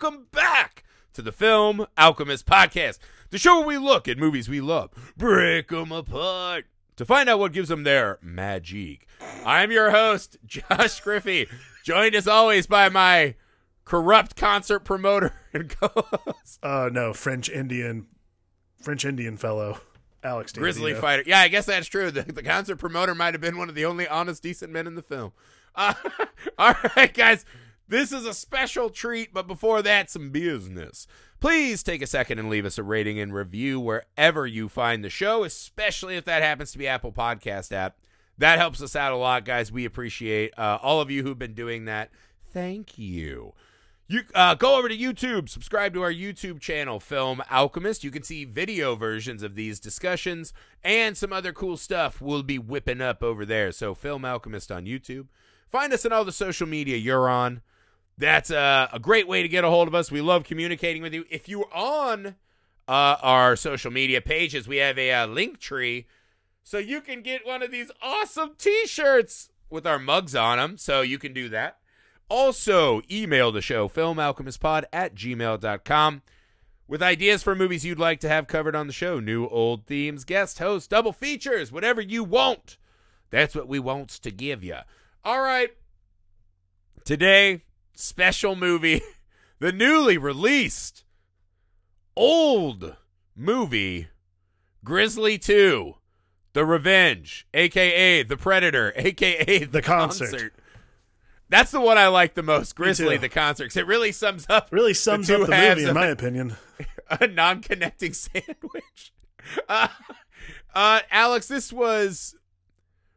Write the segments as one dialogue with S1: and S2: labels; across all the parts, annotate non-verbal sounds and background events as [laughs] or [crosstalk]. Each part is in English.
S1: welcome back to the Film Alchemist podcast, the show where we look at movies we love, break them apart to find out what gives them their magic. I'm your host, [laughs] Josh Griffey, joined as always by my corrupt concert promoter [laughs] and co-host,
S2: Uh no, French Indian, French Indian fellow, Alex.
S1: Grizzly Fighter. Yeah, I guess that's true. The, the concert promoter might have been one of the only honest, decent men in the film. Uh, [laughs] all right, guys. This is a special treat, but before that, some business. Please take a second and leave us a rating and review wherever you find the show, especially if that happens to be Apple Podcast app. That helps us out a lot, guys. We appreciate uh, all of you who've been doing that. Thank you. You uh, go over to YouTube, subscribe to our YouTube channel, Film Alchemist. You can see video versions of these discussions and some other cool stuff we'll be whipping up over there. So, Film Alchemist on YouTube. Find us on all the social media you're on. That's uh, a great way to get a hold of us. We love communicating with you. If you're on uh, our social media pages, we have a uh, link tree so you can get one of these awesome t-shirts with our mugs on them. So you can do that. Also, email the show, filmalchemistpod at gmail.com, with ideas for movies you'd like to have covered on the show. New, old themes, guest hosts, double features, whatever you want. That's what we wants to give you. All right. Today, special movie, [laughs] the newly released old movie, Grizzly 2, The Revenge, aka The Predator, [laughs] aka
S2: The Concert.
S1: That's the one I like the most, Grizzly, the concert, 'cause it really sums up
S2: Really sums
S1: two
S2: up the movie, in my
S1: it.
S2: opinion. [laughs]
S1: a non-connecting sandwich. Uh, uh, Alex, this was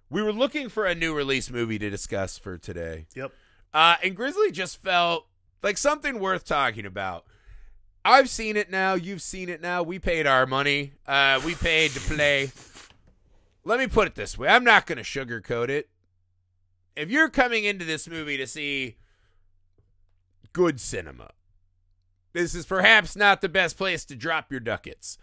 S1: we were looking for a new release movie to discuss for today.
S2: Yep.
S1: Uh, and Grizzly just felt like something worth talking about. I've seen it now. You've seen it now. We paid our money. Uh, we paid to play. Let me put it this way I'm not going to sugarcoat it. If you're coming into this movie to see good cinema, this is perhaps not the best place to drop your ducats.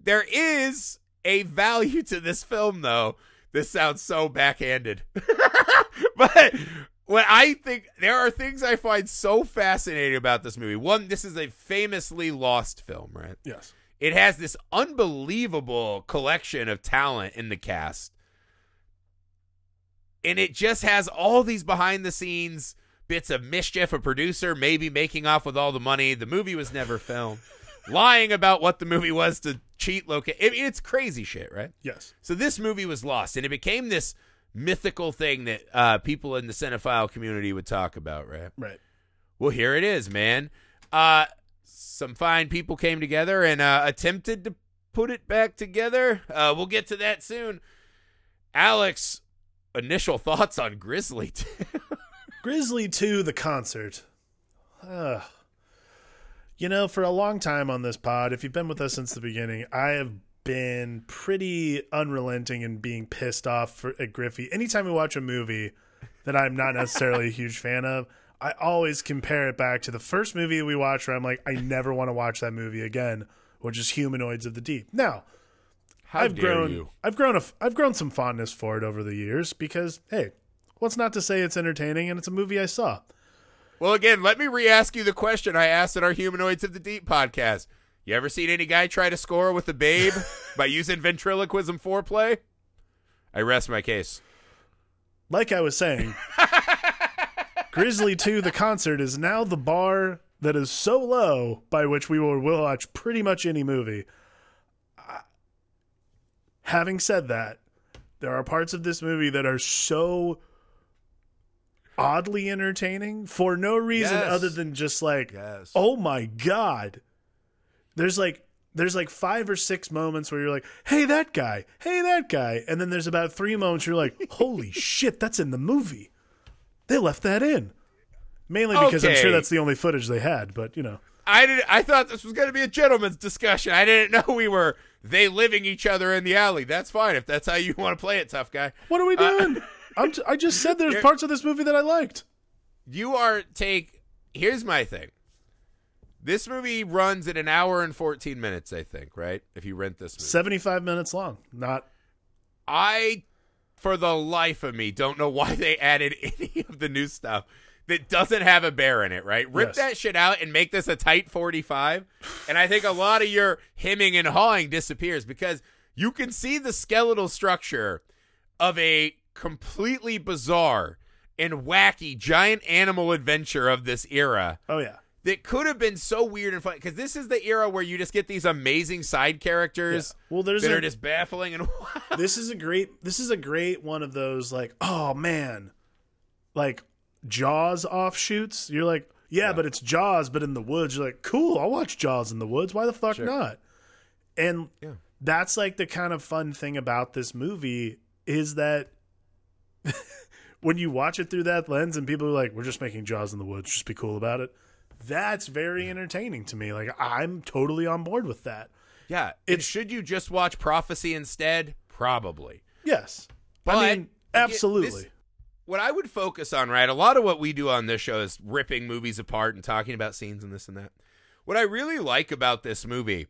S1: There is a value to this film, though. This sounds so backhanded. [laughs] but what I think there are things I find so fascinating about this movie. One, this is a famously lost film, right?
S2: Yes.
S1: It has this unbelievable collection of talent in the cast. And it just has all these behind the scenes bits of mischief. A producer maybe making off with all the money. The movie was never filmed. [laughs] Lying about what the movie was to cheat locate. I mean, it's crazy shit, right?
S2: Yes.
S1: So this movie was lost, and it became this mythical thing that uh, people in the cinephile community would talk about, right?
S2: Right.
S1: Well, here it is, man. Uh, some fine people came together and uh, attempted to put it back together. Uh, we'll get to that soon. Alex, initial thoughts on Grizzly?
S2: Grizzly 2, the concert. Uh, you know, for a long time on this pod, if you've been with us since the beginning, I have been pretty unrelenting in being pissed off for, at Griffey. Anytime we watch a movie that I'm not necessarily a [laughs] huge fan of, I always compare it back to the first movie we watched where I'm like, I never want to watch that movie again, which is Humanoids of the Deep. Now,
S1: How
S2: I've grown
S1: you?
S2: I've grown a, I've grown some fondness for it over the years because hey, what's not to say it's entertaining and it's a movie I saw.
S1: Well, again, let me re-ask you the question I asked at our Humanoids of the Deep podcast. You ever seen any guy try to score with a babe [laughs] by using ventriloquism foreplay? I rest my case.
S2: Like I was saying, [laughs] Grizzly 2 the concert is now the bar that is so low by which we will watch pretty much any movie. I- Having said that, there are parts of this movie that are so oddly entertaining for no reason
S1: Yes.
S2: other than just like
S1: Yes.
S2: oh my god there's like there's like five or six moments where you're like hey that guy hey that guy and then there's about three moments where you're like holy [laughs] shit that's in the movie they left that in mainly because i'm sure that's the only footage they had but you know
S1: I did. I thought this was going to be a gentleman's discussion. I didn't know we were they living each other in the alley. That's fine if that's how you want to play it, tough guy.
S2: what are we uh, doing [laughs] I'm t- i just said there's parts of this movie that i liked
S1: You are take. Here's my thing. This movie runs at an hour and 14 minutes, I think, right? If you rent this movie.
S2: 75 minutes long not
S1: I, for the life of me, don't know why they added [laughs] any of the new stuff. that doesn't have a bear in it, right? Rip
S2: Yes.
S1: that shit out and make this a tight 45. And I think a lot of your hemming and hawing disappears because you can see the skeletal structure of a completely bizarre and wacky giant animal adventure of this era
S2: Oh yeah.
S1: That could have been so weird and fun because this is the era where you just get these amazing side characters
S2: Well, there's
S1: that
S2: a,
S1: are just baffling and [laughs]
S2: this is a great this is a great one of those like oh man. Like jaws offshoots. You're like yeah, but it's jaws but in the woods. You're like cool i'll watch jaws in the woods. Why the fuck not? And
S1: Yeah.
S2: that's like the kind of fun thing about this movie is that [laughs] when you watch it through that lens and people are like we're just making jaws in the woods. Just be cool about it that's very entertaining to me like i'm totally on board with that
S1: Yeah, and should you just watch Prophecy instead? Probably.
S2: yes
S1: But
S2: i mean absolutely
S1: this- what I would focus on, right? A lot of what we do on this show is ripping movies apart and talking about scenes and this and that. What I really like about this movie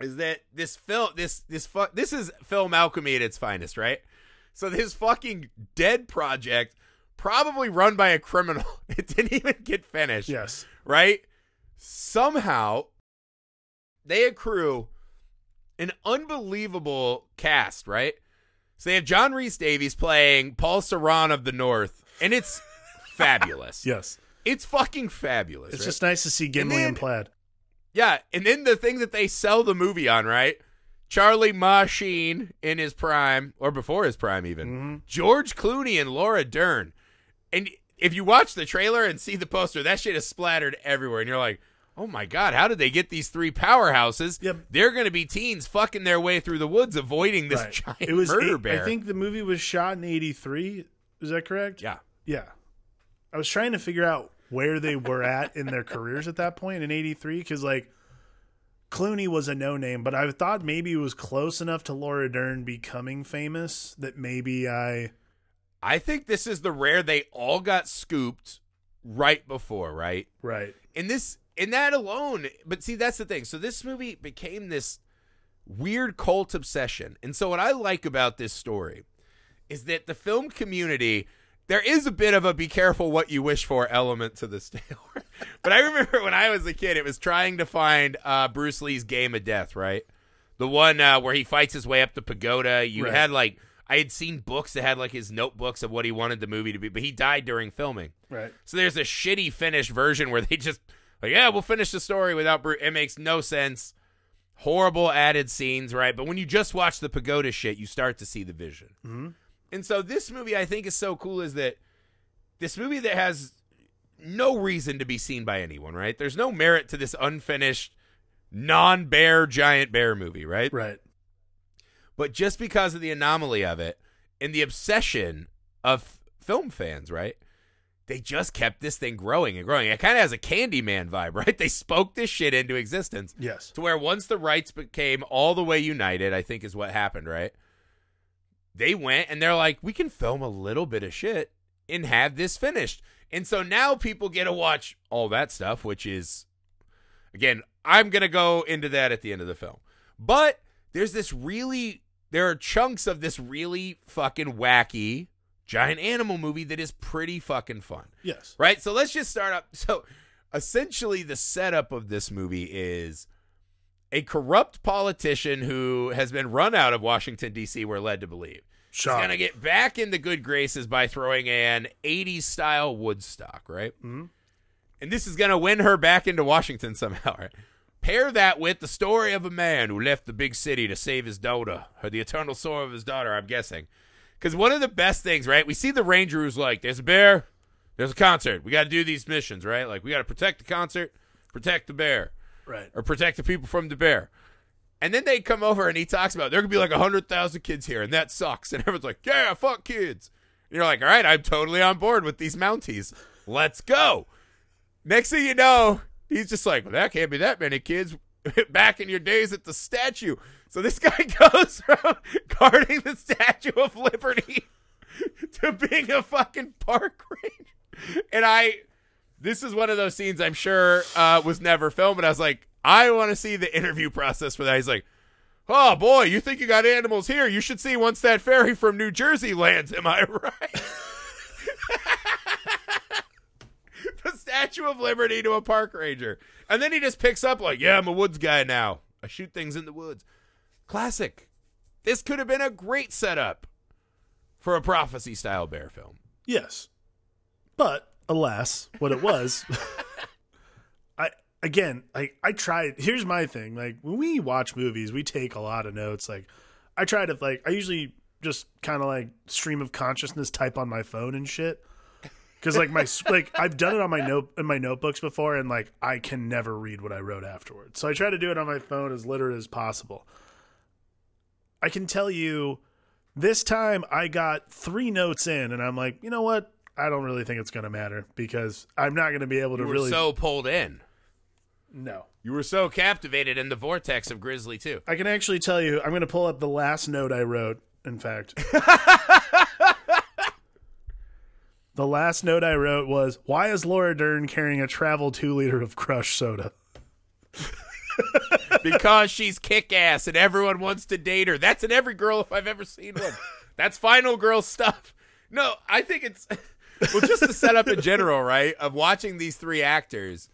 S1: is that this film, this this fu- this is film alchemy at its finest, right? So this fucking dead project, probably run by a criminal, [laughs] it didn't even get finished
S2: yes
S1: right? Somehow they accrue an unbelievable cast, right? So they have John Rhys-Davies playing Paul Saran of the North, and it's [laughs] fabulous.
S2: yes
S1: It's fucking fabulous.
S2: It's
S1: right?
S2: just nice to see Gimli
S1: then-
S2: and Plaid.
S1: yeah, and then the thing that they sell the movie on, right? Charlie Machine in his prime, or before his prime, even.
S2: Mm-hmm.
S1: George Clooney and Laura Dern. And if you watch the trailer and see the poster, that shit is splattered everywhere. And you're like, oh my God, how did they get these three powerhouses?
S2: Yep.
S1: They're going to be teens fucking their way through the woods, avoiding this
S2: Right.
S1: giant
S2: It was.
S1: murder
S2: eight-
S1: bear.
S2: I think the movie was shot in '83. Is that correct?
S1: Yeah.
S2: Yeah. I was trying to figure out where they were at in their careers at that point in '83 because like Clooney was a no name, but I thought maybe it was close enough to Laura Dern becoming famous that maybe I.
S1: I think this is the rare they all got scooped right before, right?
S2: Right.
S1: and this and that alone but see that's the thing so this movie became this weird cult obsession and so what i like about this story is that the film community there is a bit of a be careful what you wish for element to this [laughs] tale but i remember when i was a kid it was trying to find uh, bruce lee's game of death right the one uh, where he fights his way up the pagoda you
S2: Right.
S1: had like i had seen books that had like his notebooks of what he wanted the movie to be but he died during filming
S2: Right.
S1: so there's a shitty finished version where they just like, yeah, we'll finish the story without Bruce. It makes no sense. Horrible added scenes, right? But when you just watch the pagoda shit, you start to see the vision.
S2: Mm-hmm.
S1: And so this movie, I think, is so cool is that this movie that has no reason to be seen by anyone, right? There's no merit to this unfinished, non-bear giant bear movie, right?
S2: Right.
S1: But just because of the anomaly of it and the obsession of film fans, right? They just kept this thing growing and growing. It kind of has a Candyman vibe, [laughs] right? They spoke this shit into existence
S2: Yes.
S1: to where once the rights became all the way united, I think is what happened, right? They went and they're like, we can film a little bit of shit and have this finished. And so now people get to watch all that stuff, which is, again, I'm going to go into that at the end of the film. But there's this really, there are chunks of this really fucking wacky giant animal movie that is pretty fucking fun
S2: Yes.
S1: right? So let's just start up. So essentially, the setup of this movie is a corrupt politician who has been run out of Washington, D.C., we're led to believe. He's
S2: Shock.
S1: going to get back in the good graces by throwing an 80s style Woodstock, right?
S2: Mhm.
S1: And this is going to win her back into Washington somehow, [laughs] right? Pair that with the story of a man who left the big city to save his daughter, or the eternal sorrow of his daughter, I'm guessing. Because one of the best things, right? We see the ranger who's like, there's a bear, there's a concert. We got to do these missions, right? Like, we got to protect the concert, protect the bear,
S2: Right.
S1: or protect the people from the bear. And then they come over and he talks about there could be like 100,000 kids here, and that sucks. [laughs] And everyone's like, yeah, fuck kids. And you're like, all right, I'm totally on board with these Mounties. Let's go. Next thing you know, he's just like, well, that can't be that many kids [laughs] back in your days at the statue. So this guy [laughs] goes from guarding the Statue of Liberty [laughs] to being a fucking park ranger. And I, this is one of those scenes I'm sure uh, was never filmed, but I was like, I want to see the interview process for that. He's like, oh boy, you think you got animals here? You should see once that ferry from New Jersey lands. Am I right? [laughs] the Statue of Liberty to a park ranger. And then he just picks up, like, yeah, I'm a woods guy now. I shoot things in the woods. Classic. This could have been a great setup for a prophecy style bear film.
S2: Yes. But alas, what it was [laughs] I again, like I tried here's my thing. Like when we watch movies, we take a lot of notes. Like I try to like I usually just kind of like stream of consciousness type on my phone and shit. Cuz like my like I've done it on my note in my notebooks before and like I can never read what I wrote afterwards. So I try to do it on my phone as literate as possible. I can tell you this time I got 3 notes in and I'm like, "You know what? I don't really think it's going to matter because I'm not going to be able to
S1: You were
S2: really
S1: so pulled in.
S2: no.
S1: You were so captivated in the vortex of Grizzly 2.
S2: I can actually tell you, I'm going to pull up the last note I wrote, in fact. [laughs] the last note I wrote was Why is Laura Dern carrying a travel two liter of crushed soda? [laughs]
S1: because she's kick ass and everyone wants to date her. That's in every girl if I've ever seen one. That's final girl stuff. No, I think it's [laughs] well just the setup in general, right? Of watching these three actors.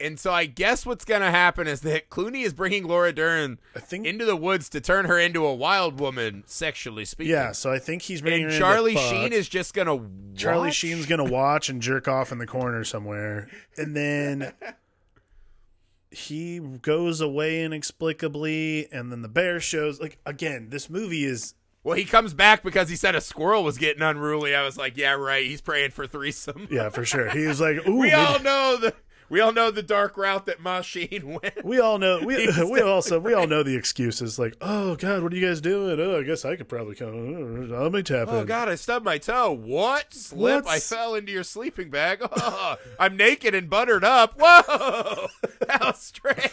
S1: And so I guess what's going to happen is that Clooney is bringing Laura Dern
S2: think.
S1: into the woods to turn her into a wild woman, sexually speaking.
S2: yeah, so I think he's bringing
S1: And Charlie. Sheen is just going to
S2: Charlie Sheen's going to watch and jerk off in the corner somewhere. And then [laughs] he goes away inexplicably. And then the bear shows. Like, again, this movie is
S1: Well, he comes back because he said a squirrel was getting unruly. I was like, yeah, right. He's praying for threesome.
S2: Yeah, for sure. He was like, [laughs] "Ooh,
S1: we
S2: maybe-
S1: all know the we all know the dark route that Machine [laughs] went.
S2: we all know we [laughs] we also we all know the excuses. Like, oh God, what are you guys doing? Oh, I guess I could probably come. Uh, let me tap it.
S1: Oh
S2: in.
S1: God, I stubbed my toe. What? Slip? I fell into your sleeping bag. [laughs] Oh, I'm naked and buttered up. Whoa! How strange.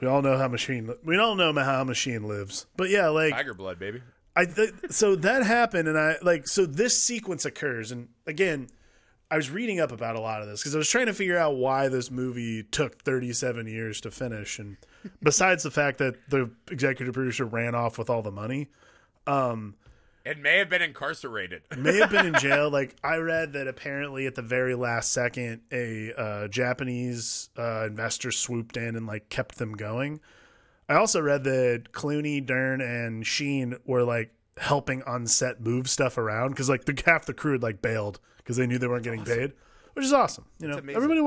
S2: We all know how machine. We all know how machine lives. But yeah, like
S1: Tiger blood, baby.
S2: I th- so that happened, and I like so this sequence occurs, and again, I was reading up about a lot of this because I was trying to figure out why this movie took 37 years to finish, and [laughs] besides the fact that the executive producer ran off with all the money,
S1: It may have been incarcerated. [laughs]
S2: may have been in jail. [laughs] Like I read that apparently at the very last second, a uh, Japanese uh, investor swooped in and like kept them going. I also read that Clooney, Dern, and Sheen were like helping on set move stuff around because like the half the crew had like bailed because they knew they weren't getting paid, which is awesome. You know, everybody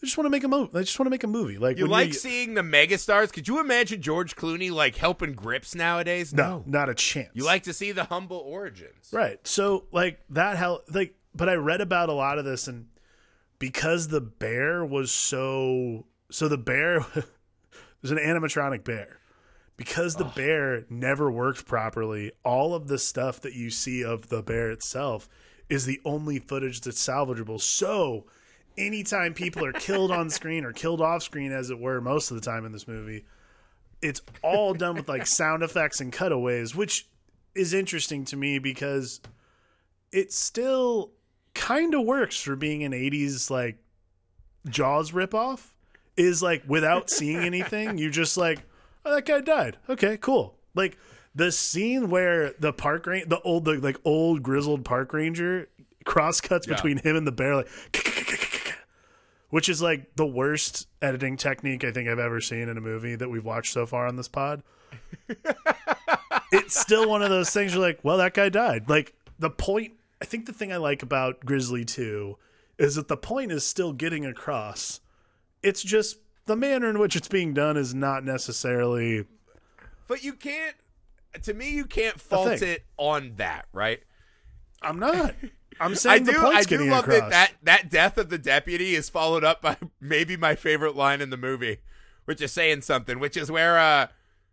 S2: they just want to make a movie. They just want to make a movie. Like
S1: You like seeing the megastars? Could you imagine George Clooney like helping grips nowadays?
S2: no, not a chance.
S1: You like to see the humble origins.
S2: Right. So like that how like but I read about a lot of this and because the bear was so so the bear [laughs] was an animatronic bear. Because the bear never worked properly, all of the stuff that you see of the bear itself is the only footage that's salvageable. So anytime people are killed on screen or killed off screen as it were most of the time in this movie, it's all done with like sound effects and cutaways, which is interesting to me because it still kind of works for being an 80s like Jaws ripoff. Is like without seeing anything, you just like, oh, that guy died. Okay, cool. Like the scene where the park ranger, the old, the, like old grizzled park ranger, cross cuts
S1: Yeah.
S2: between him and the bear, like, [laughs] which is like the worst editing technique I think I've ever seen in a movie that we've watched so far on this pod. [laughs] it's still one of those things you're like, well, that guy died. Like the point, I think the thing I like about Grizzly 2 is that the point is still getting across. It's just the manner in which it's being done is not necessarily.
S1: But you can't. To me, you can't fault it on that, right?
S2: I'm not. I'm [laughs]
S1: I
S2: saying
S1: do.
S2: the point's
S1: I do love
S2: across.
S1: that, that that death of the deputy is followed up by [laughs] maybe my favorite line in the movie, which is saying something, which is where uh,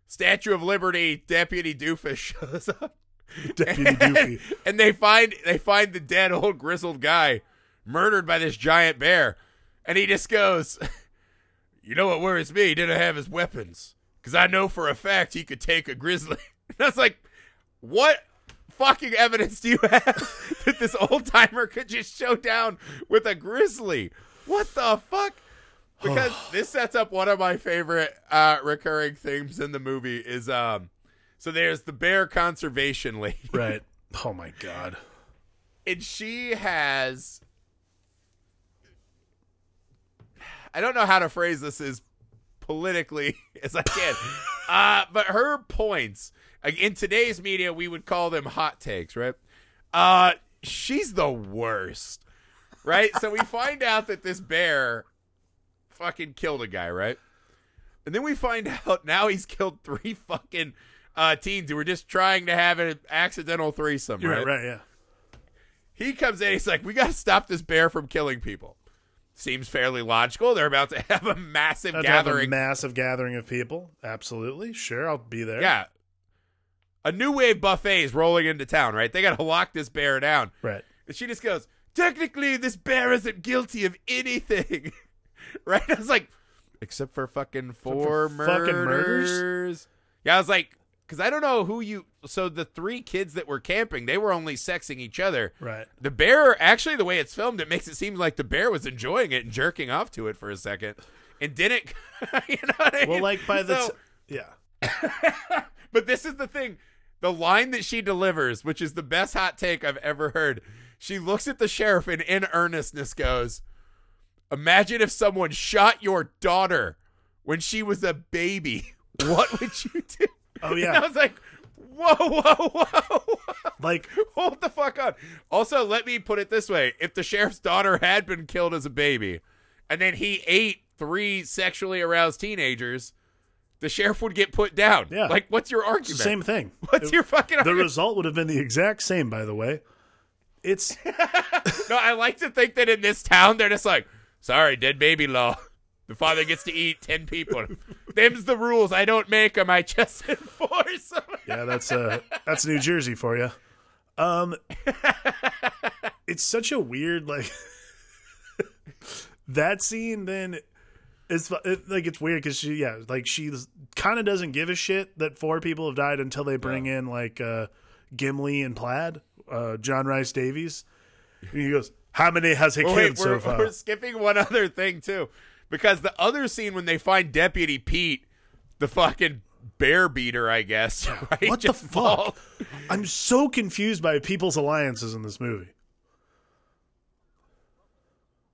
S1: Statue of Liberty Deputy Doofus [laughs] shows up,
S2: Deputy Doofy.
S1: and they find they find the dead old grizzled guy murdered by this giant bear, and he just goes, "You know what worries me? He didn't have his weapons, because I know for a fact he could take a grizzly." And [laughs] I was like, "What?" Fucking evidence do you have [laughs] that this old timer could just show down with a grizzly? What the fuck? Because [sighs] this sets up one of my favorite uh, recurring themes in the movie is um so there's the bear conservation lady [laughs]
S2: right. Oh my god.
S1: and she has I don't know how to phrase this as politically as I can. uh, but her points in today's media, we would call them hot takes, right? Uh, she's the worst, right? so we find out that this bear fucking killed a guy, right? And then we find out now he's killed three fucking uh, teens who were just trying to have an accidental threesome, right?
S2: right, right, yeah.
S1: He comes in, he's like, "We got to stop this bear from killing people." Seems fairly logical. They're about to [laughs] have a massive
S2: have a
S1: gathering.
S2: massive gathering of people. Absolutely. Sure, I'll be there.
S1: yeah, a new wave buffet is rolling into town. Right? They got to lock this bear down.
S2: Right.
S1: And she just goes, "Technically, this bear isn't guilty of anything." [laughs] right? I was like, except for fucking four
S2: for fucking murders?
S1: murders. Yeah, I was like, because I don't know who you. So the three kids that were camping, they were only sexing each other.
S2: Right.
S1: The bear, actually, the way it's filmed, it makes it seem like the bear was enjoying it and jerking off to it for a second, and didn't. [laughs] you know what I mean?
S2: Well, like by the
S1: So-
S2: t- yeah. [laughs]
S1: but this is the thing. The line that she delivers, which is the best hot take I've ever heard, she looks at the sheriff and in earnestness goes, Imagine if someone shot your daughter when she was a baby. [laughs] What would you do?
S2: Oh
S1: And I was like, Whoa, whoa, whoa.
S2: like [laughs]
S1: Hold the fuck on. Also, let me put it this way: if the sheriff's daughter had been killed as a baby, and then he ate three sexually aroused teenagers, the sheriff would get put down.
S2: Yeah.
S1: Like, what's your argument?
S2: the same thing.
S1: What's your fucking argument?
S2: the
S1: argument?
S2: result would have been the exact same, by the way. It's [laughs]
S1: no, I like to think that in this town they're just like, sorry, dead baby law. The father gets to eat ten people. Them's the rules. I don't make them. I just [laughs] enforce them.
S2: yeah, that's uh that's New Jersey for you. Um, [laughs] it's such a weird like that scene. Then it's it, like it's weird because she yeah like she kind of doesn't give a shit that four people have died until they bring in like uh Gimli and Plaid, uh John Rice Davies, and he goes, "How many has he
S1: Well,
S2: killed
S1: wait,
S2: so
S1: we're,
S2: far?"
S1: we're skipping one other thing too, because the other scene when they find Deputy Pete, the fucking bear beater, I guess. [laughs] Right?
S2: What the fuck?
S1: fall-
S2: I'm so confused by people's alliances in this movie.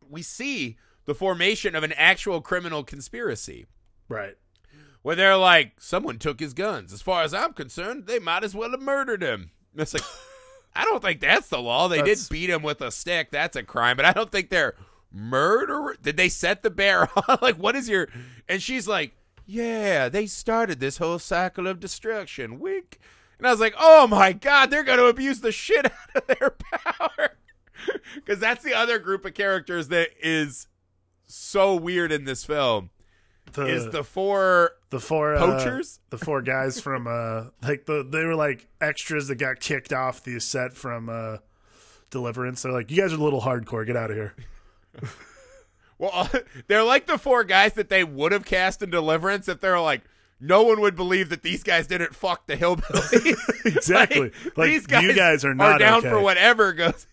S1: We see the formation of an actual criminal conspiracy.
S2: Right.
S1: where they're like, someone took his guns. As far as I'm concerned, they might as well have murdered him. And it's like, [laughs] I don't think that's the law. They
S2: That's-
S1: did beat him with a stick. That's a crime, but I don't think they're murder. Did they set the bear [laughs] on? like, what is your? And she's like, yeah, they started this whole cycle of destruction. Wink. And I was like, oh my god, they're going to abuse the shit [laughs] out of their power. Because that's the other group of characters that is so weird in this film.
S2: The,
S1: is the four
S2: the four uh,
S1: poachers?
S2: the four guys from uh like the they were like extras that got kicked off the set from uh Deliverance. They're like, you guys are a little hardcore. Get out of here. [laughs]
S1: Well, they're like the four guys that they would have cast in Deliverance if they're like, no one would believe that these guys didn't fuck the hillbillies. [laughs] [laughs]
S2: Exactly. Like,
S1: these guys
S2: you guys are not
S1: down
S2: okay.
S1: for whatever goes.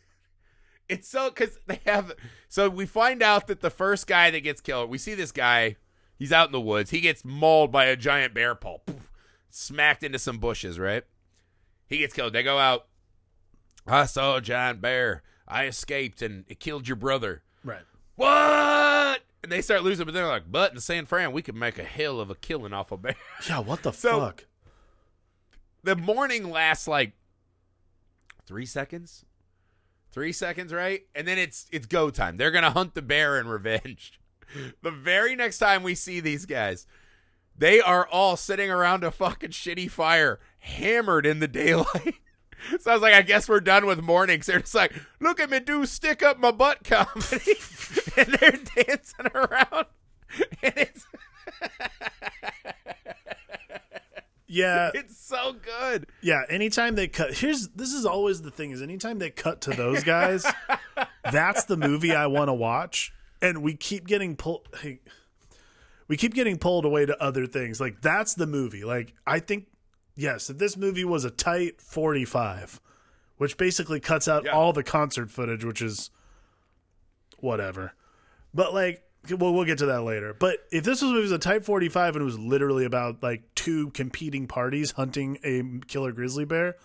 S1: It's so because they have. So we find out that the first guy that gets killed, we see this guy. He's out in the woods. He gets mauled by a giant bear paw, Poof. smacked into some bushes. Right. He gets killed. They go out. I saw a giant bear. I escaped and it killed your brother
S2: Right.
S1: what? And they start losing, but they're like, but in San Fran, we could make a hell of a killing off a bear.
S2: Yeah, what the [laughs]
S1: So-
S2: fuck?
S1: The morning lasts like three seconds, three seconds, right? And then it's it's go time. They're gonna hunt the bear in revenge. [laughs] The very next time we see these guys, they are all sitting around a fucking shitty fire, hammered in the daylight. [laughs] So I was like, I guess we're done with mornings. They're just like, look at me do stick up my butt comedy. [laughs] and they're dancing around. And it's
S2: Yeah, [laughs]
S1: it's so good.
S2: yeah. Anytime they cut, here's this is always the thing: is anytime they cut to those guys, [laughs] that's the movie I want to watch, and we keep getting pulled. Hey, we keep getting pulled away to other things. Like that's the movie. Like I think, yes, if this movie was a tight forty-five, which basically cuts out
S1: Yeah.
S2: all the concert footage, which is whatever. But like, well, we'll get to that later. But if this was, was a Type 45 and it was literally about like two competing parties hunting a killer grizzly bear,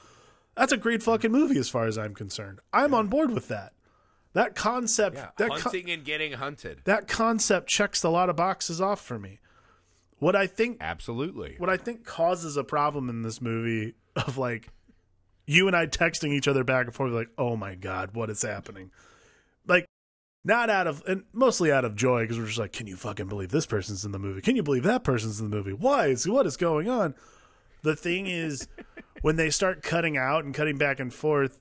S2: that's a great hmm. fucking movie as far as I'm concerned. I'm on board with that. That concept
S1: Yeah,
S2: that
S1: hunting and getting hunted.
S2: that concept checks a lot of boxes off for me. What I think
S1: Absolutely.
S2: what I think causes a problem in this movie of like you and I texting each other back and forth like, "Oh my god, what is happening?" Like not out of and mostly out of joy because we're just like, "Can you fucking believe this person's in the movie? Can you believe that person's in the movie? Why is what is going on?" The thing is [laughs] when they start cutting out and cutting back and forth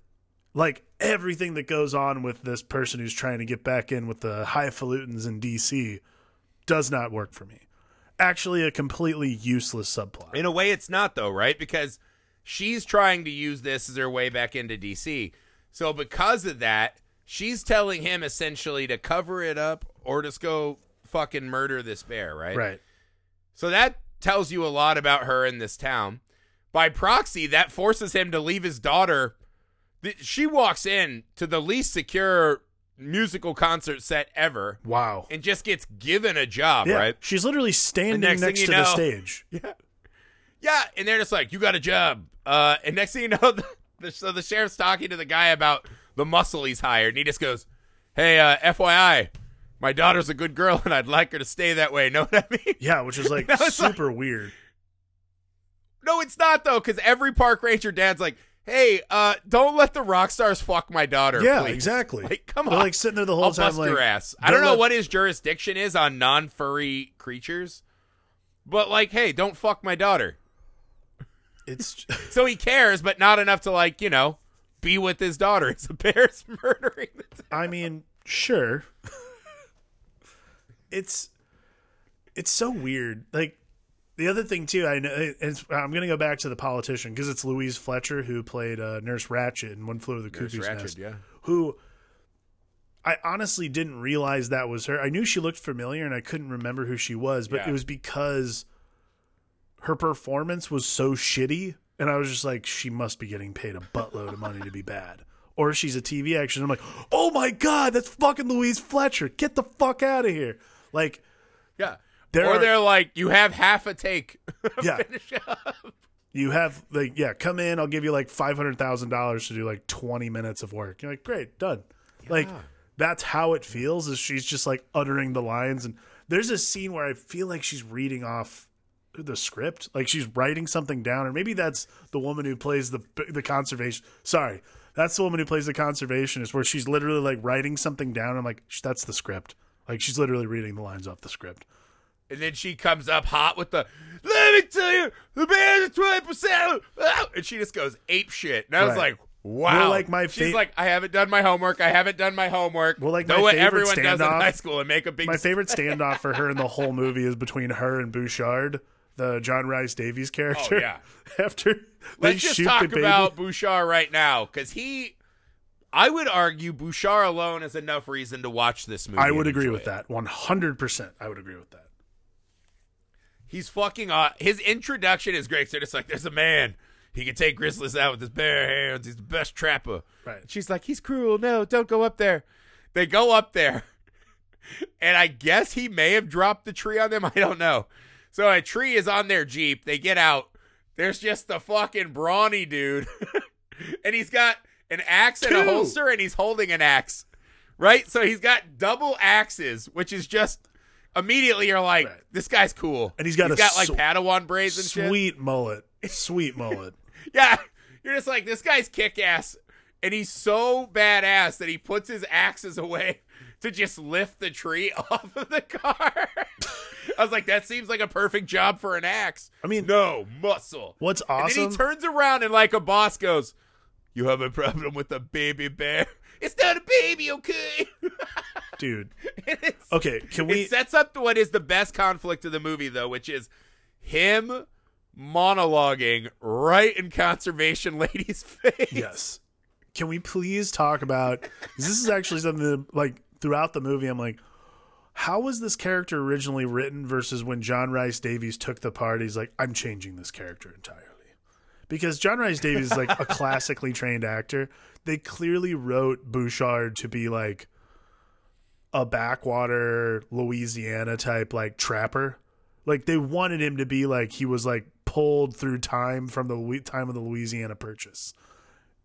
S2: like everything that goes on with this person who's trying to get back in with the highfalutins in DC does not work for me. Actually, a completely useless subplot.
S1: In a way, it's not though, right? Because she's trying to use this as her way back into DC. So because of that, she's telling him essentially to cover it up or just go fucking murder this bear, right?
S2: Right.
S1: So that tells you a lot about her in this town. By proxy, that forces him to leave his daughter. She walks in to the least secure musical concert set ever
S2: Wow.
S1: and just gets given a job,
S2: Yeah,
S1: right?
S2: she's literally standing
S1: next
S2: next, to
S1: you
S2: the stage. [laughs]
S1: Yeah. Yeah, and they're just like, "You got a job." Uh, and next thing you know, [laughs] the, the, so the sheriff's talking to the guy about the muscle he's hired, and he just goes, "Hey, uh, FYI, my daughter's a good girl, [laughs] and I'd like her to stay that way." [laughs] Know what I mean?
S2: Yeah, which is like [laughs]
S1: was like-
S2: super weird.
S1: No, it's not though, because every park ranger dad's like, "Hey, uh, don't let the rock stars fuck my daughter."
S2: Yeah,
S1: please."
S2: exactly.
S1: Like, come
S2: They're
S1: on,
S2: like sitting there the whole
S1: I'll
S2: time,
S1: bust
S2: like,
S1: your ass. I
S2: don't
S1: don't know
S2: let-
S1: what his jurisdiction is on non-furry creatures, but like, hey, don't fuck my daughter.
S2: It's
S1: So he cares, but not enough to like, you know, be with his daughter. [laughs] It's a bear's [laughs] murdering. The
S2: I mean, sure. it's it's so weird. Like the other thing too, I know it's, I'm going to go back to the politician because it's Louise Fletcher who played uh, Nurse Ratched in One Flew Over the Cuckoo's Nest.
S1: yeah.
S2: Who I honestly didn't realize that was her. I knew she looked familiar and I couldn't remember who she was, but
S1: Yeah.
S2: it was because her performance was so shitty and I was just like she must be getting paid a buttload of money to be bad. Or she's a TV action. I'm like, "Oh my god, that's fucking Louise Fletcher. Get the fuck out of here." Like
S1: Yeah.
S2: There
S1: or
S2: are-
S1: they're like, you have half a take. [laughs]
S2: Yeah.
S1: Finish up.
S2: you have like yeah, come in, I'll give you like $500,000 to do like 20 minutes of work. You're like, "Great, done." Like that's how it feels is she's just like uttering the lines and there's a scene where I feel like she's reading off the script like she's writing something down or maybe that's the woman who plays the the conservation sorry that's the woman who plays the conservationist where she's literally like writing something down i'm like that's the script like she's literally reading the lines off the script
S1: And then she comes up hot with the, let me tell you, the bears are 20%. Ah! And she just goes ape shit. And I was
S2: Right.
S1: like, wow.
S2: Well, like, my
S1: She's like, I haven't done my homework. I haven't done my homework.
S2: Well, like,
S1: know
S2: my
S1: what everyone does in high school and make a big
S2: my favorite [laughs] standoff for her in the whole movie is between her and bouchard the john rice davies character
S1: Oh, yeah. [laughs]
S2: after they
S1: Let's just
S2: shoot
S1: talk
S2: the baby
S1: about Bouchard right now because he, I would argue, Bouchard alone is enough reason to watch this movie.
S2: I would agree with
S1: it.
S2: that. One hundred percent. I would agree with that.
S1: He's fucking. Uh, his introduction is great. So it's like, there's a man. He can take grizzlies out with his bare hands. He's the best trapper.
S2: Right.
S1: She's like, he's cruel. No, don't go up there. They go up there, [laughs] and I guess he may have dropped the tree on them. [laughs] I don't know. So a tree is on their jeep. They get out. There's just the fucking brawny dude, [laughs] and he's got an axe and a holster, and he's holding an axe. Right. So he's got double axes, which is just immediately you're like,
S2: Right.
S1: this guy's cool,
S2: And he's got a
S1: got like
S2: sw-
S1: Padawan braids and shit.
S2: Sweet mullet. Sweet [laughs] mullet.
S1: Yeah, you're just like this guy's kick ass, and he's so badass that he puts his axes away to just lift the tree [laughs] off of the car. I was like, that seems like a perfect job for an axe.
S2: I mean,
S1: No muscle.
S2: what's awesome?
S1: And then he turns around and like a boss goes, "You have a problem with a baby bear? [laughs] It's not a baby, okay?" [laughs]
S2: Dude. Okay, can we
S1: it sets up what is the best conflict of the movie, though, which is him monologuing right in conservation lady's face.
S2: Yes. Can we please talk about? this is actually something that, like throughout the movie I'm like how was this character originally written versus when John Rice Davies took the part he's like I'm changing this character entirely. Because John Rice Davies is like a [laughs] classically trained actor. They clearly wrote Bouchard to be like a backwater Louisiana type like trapper. Like they wanted him to be like he was like pulled through time from the time of the Louisiana Purchase.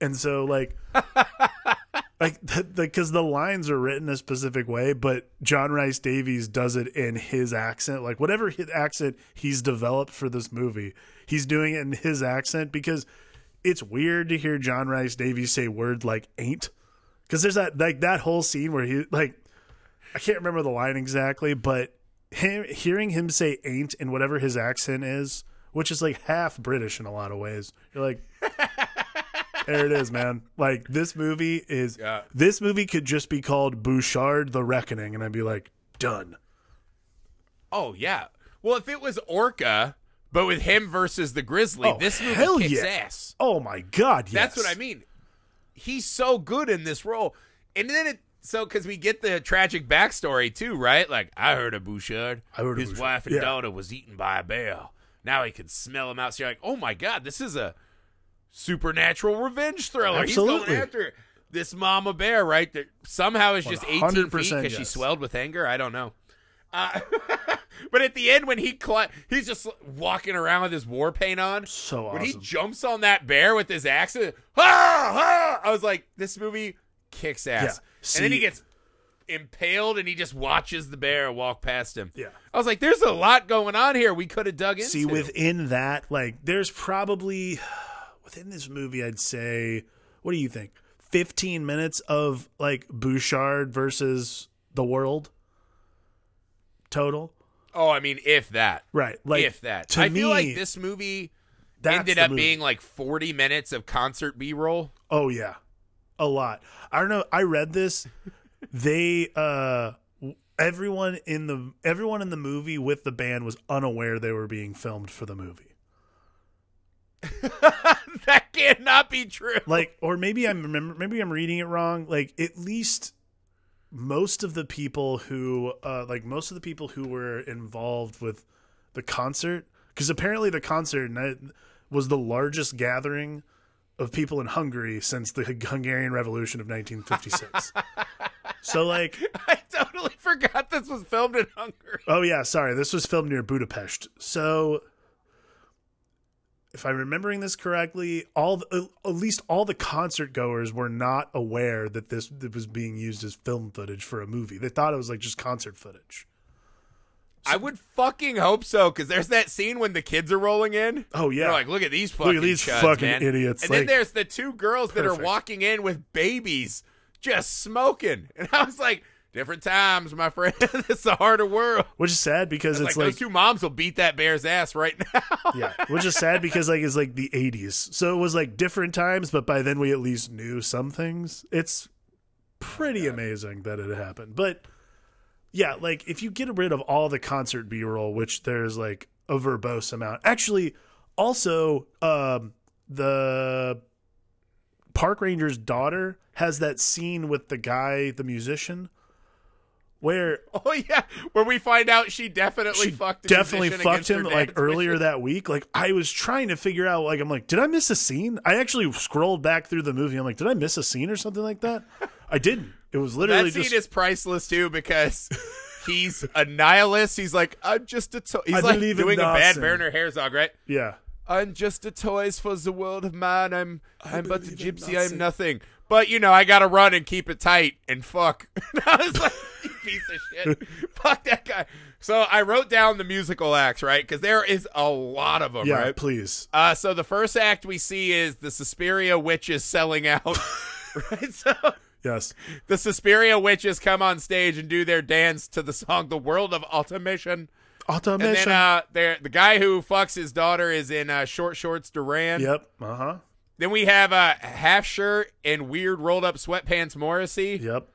S2: And so like [laughs] like because the, the, lines are written a specific way, but John Rice Davies does it in his accent, like whatever accent he's developed for this movie, he's doing it in his accent because it's weird to hear John Rice Davies say words like "ain't," because there's that like that whole scene where he like I can't remember the line exactly, but him hearing him say "ain't" in whatever his accent is, which is like half British in a lot of ways, you're like. There it is, man. Like this movie is
S1: Yeah.
S2: this movie could just be called Bouchard the Reckoning, and I'd be like, done.
S1: Oh yeah. Well, if it was Orca, but with him versus the Grizzly,
S2: Oh,
S1: this movie kicks
S2: yeah.
S1: ass.
S2: Oh my god, yes.
S1: That's what I mean. He's so good in this role, and then it. So, because we get the tragic backstory too, right? Like, I heard of Bouchard.
S2: I heard
S1: his
S2: Bouchard.
S1: wife and
S2: Yeah.
S1: daughter was eaten by a bear. Now he can smell him out. So you're like, oh my god, this is a supernatural revenge thriller. He's going after this mama bear, right? That somehow is just 18 feet
S2: 100%
S1: because she swelled with anger. I don't know. Uh, [laughs] but at the end, when he cli- he's just walking around with his war paint on.
S2: So
S1: When he jumps on that bear with his axe, ah, ah, I was like, this movie kicks ass.
S2: Yeah.
S1: and then he gets impaled and he just watches the bear walk past him.
S2: Yeah.
S1: I was like, there's a lot going on here we could have dug into.
S2: See, within that, like, there's probably within this movie, I'd say, what do you think? 15 minutes of like Bouchard versus the world total,
S1: oh, I mean, if that.
S2: right? Like,
S1: if that.
S2: to
S1: I
S2: me,
S1: feel like this movie ended up
S2: movie.
S1: being like 40 minutes of concert B-roll.
S2: Oh yeah, a lot. I don't know. I read this. [laughs] they uh everyone in the everyone in the movie with the band was unaware they were being filmed for the movie. [laughs]
S1: that cannot be true.
S2: Like, or maybe I'm remember maybe I'm reading it wrong. Like, at least most of the people who uh like most of the people who were involved with the concert because apparently the concert was the largest gathering of people in Hungary since the Hungarian Revolution of 1956. [laughs] so like
S1: I totally forgot this was filmed in Hungary.
S2: Oh yeah, sorry. This was filmed near Budapest. So if I'm remembering this correctly, all the, uh, at least all the concert goers were not aware that this that was being used as film footage for a movie. They thought it was like just concert footage.
S1: I would fucking hope so, because there's that scene when the kids are rolling in.
S2: Oh yeah.
S1: They're like, look at these fucking
S2: at these
S1: chuds,
S2: fucking
S1: man."
S2: idiots,
S1: And
S2: like-
S1: then there's the two girls that are walking in with babies, just smoking, [laughs] and I was like, different times, my friend. [laughs] it's a harder world.
S2: which is sad because
S1: Like,
S2: it's
S1: those
S2: like,
S1: two moms will beat that bear's ass right now. [laughs]
S2: yeah, which is sad because like it's like the 80s. So it was like different times, but by then we at least knew some things. It's pretty amazing that it happened. But yeah, like if you get rid of all the concert B-roll, which there's like a verbose amount. Actually, also um the park ranger's daughter has that scene with the guy, the musician, where [laughs]
S1: oh yeah, where we find out she definitely
S2: she
S1: fucked. A
S2: definitely fucked him like
S1: dad's
S2: earlier
S1: wishes.
S2: that week. Like I was trying to figure out like I'm like, did I miss a scene? I actually scrolled back through the movie. I'm like, did I miss a scene or something like that? [laughs] I didn't. It was literally
S1: That scene
S2: just
S1: is priceless too because he's a nihilist. He's like, I'm just a toy. He's
S2: I
S1: like doing a bad
S2: nothing.
S1: Werner Herzog, right?
S2: yeah.
S1: I'm just a toys for the world of man. I'm I'm but a gypsy. I'm nothing. But you know, I gotta run and keep it tight and fuck. And [laughs] I was like, you piece of shit. [laughs] fuck that guy. So I wrote down the musical acts, right? Because there is a lot of them,
S2: Yeah,
S1: right?
S2: please.
S1: Uh, so the first act we see is the Suspiria witches selling out. [laughs] right. So
S2: Yes.
S1: the Suspiria witches come on stage and do their dance to the song "The World of Automation." And
S2: Automation.
S1: then uh, there, the guy who fucks his daughter is in uh, short shorts Duran.
S2: yep. Uh-huh.
S1: Then we have a half shirt and weird rolled up sweatpants Morrissey.
S2: Yep.